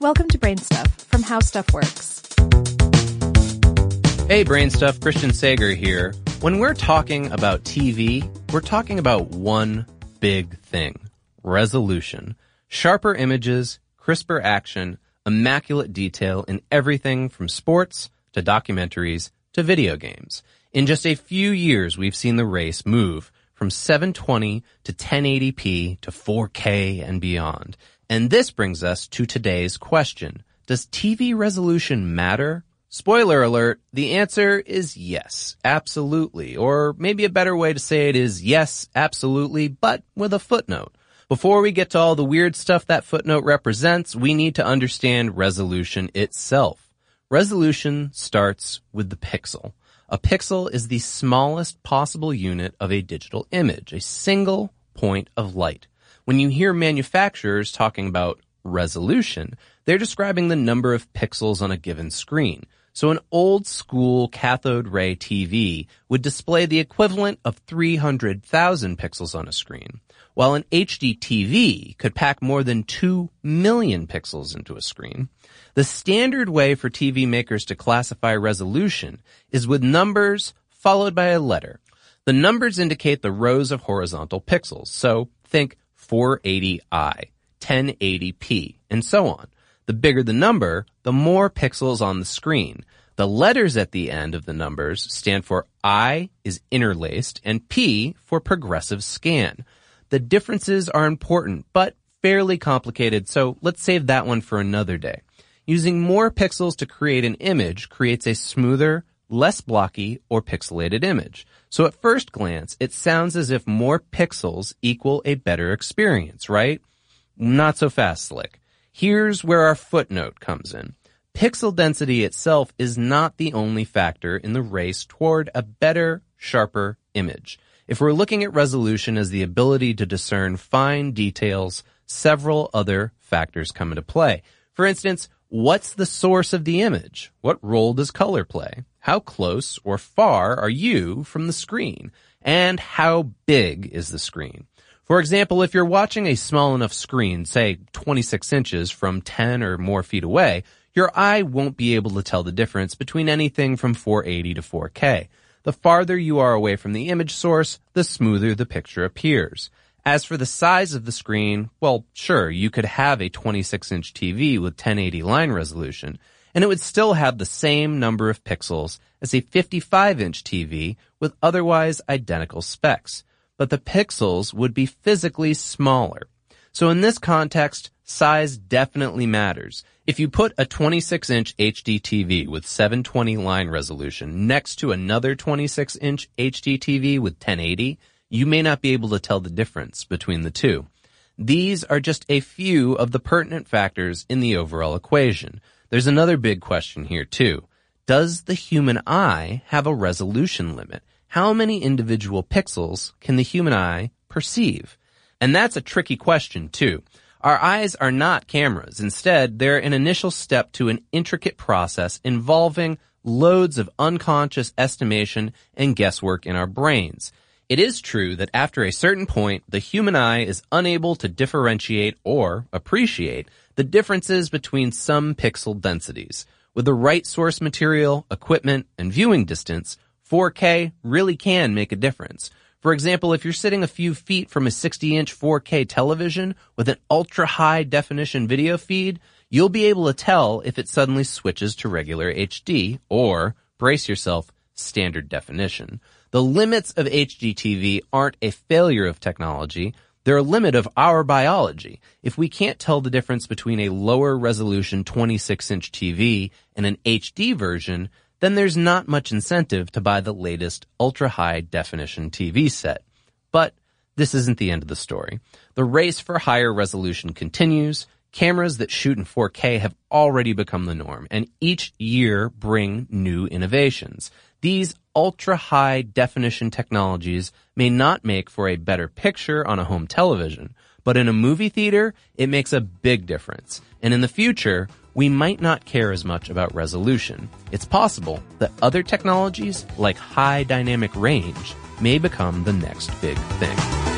Welcome to Brain Stuff from How Stuff Works. Hey, Brain Stuff, Christian Sager here. When we're talking about TV, we're talking about one big thing. Resolution. Sharper images, crisper action, immaculate detail in everything from sports to documentaries to video games. In just a few years, we've seen the race move from 720 to 1080p to 4K and beyond. And this brings us to today's question. Does TV resolution matter? Spoiler alert, the answer is yes, absolutely. Or maybe a better way to say it is yes, absolutely, but with a footnote. Before we get to all the weird stuff that footnote represents, we need to understand resolution itself. Resolution starts with the pixel. A pixel is the smallest possible unit of a digital image, a single point of light. When you hear manufacturers talking about resolution, they're describing the number of pixels on a given screen. So an old school cathode ray TV would display the equivalent of 300,000 pixels on a screen, while an HD TV could pack more than 2 million pixels into a screen. The standard way for TV makers to classify resolution is with numbers followed by a letter. The numbers indicate the rows of horizontal pixels, so think 480i, 1080p, and so on. The bigger the number, the more pixels on the screen. The letters at the end of the numbers stand for I is interlaced and P for progressive scan. The differences are important, but fairly complicated, so let's save that one for another day. Using more pixels to create an image creates a smoother, less blocky, or pixelated image. So at first glance, it sounds as if more pixels equal a better experience, right? Not so fast, Slick. Here's where our footnote comes in. Pixel density itself is not the only factor in the race toward a better, sharper image. If we're looking at resolution as the ability to discern fine details, several other factors come into play. For instance, what's the source of the image? What role does color play? How close or far are you from the screen? And how big is the screen? For example, if you're watching a small enough screen, say 26 inches from 10 or more feet away, your eye won't be able to tell the difference between anything from 480 to 4K. The farther you are away from the image source, the smoother the picture appears. As for the size of the screen, well, sure, you could have a 26 inch TV with 1080 line resolution, and it would still have the same number of pixels as a 55 inch TV with otherwise identical specs. But the pixels would be physically smaller. So in this context, size definitely matters. If you put a 26 inch HD TV with 720 line resolution next to another 26 inch HD TV with 1080, you may not be able to tell the difference between the two. These are just a few of the pertinent factors in the overall equation. There's another big question here too. Does the human eye have a resolution limit? How many individual pixels can the human eye perceive? And that's a tricky question too. Our eyes are not cameras. Instead, they're an initial step to an intricate process involving loads of unconscious estimation and guesswork in our brains. It is true that after a certain point, the human eye is unable to differentiate or appreciate the differences between some pixel densities. With the right source material, equipment, and viewing distance, 4K really can make a difference. For example, if you're sitting a few feet from a 60 inch 4K television with an ultra high definition video feed, you'll be able to tell if it suddenly switches to regular HD or, brace yourself, standard definition. The limits of HDTV aren't a failure of technology. They're a limit of our biology. If we can't tell the difference between a lower resolution 26 inch TV and an HD version, then there's not much incentive to buy the latest ultra high definition TV set. But this isn't the end of the story. The race for higher resolution continues. Cameras that shoot in 4K have already become the norm, and each year bring new innovations. These ultra high definition technologies may not make for a better picture on a home television, but in a movie theater, it makes a big difference. And in the future, we might not care as much about resolution. It's possible that other technologies, like high dynamic range, may become the next big thing.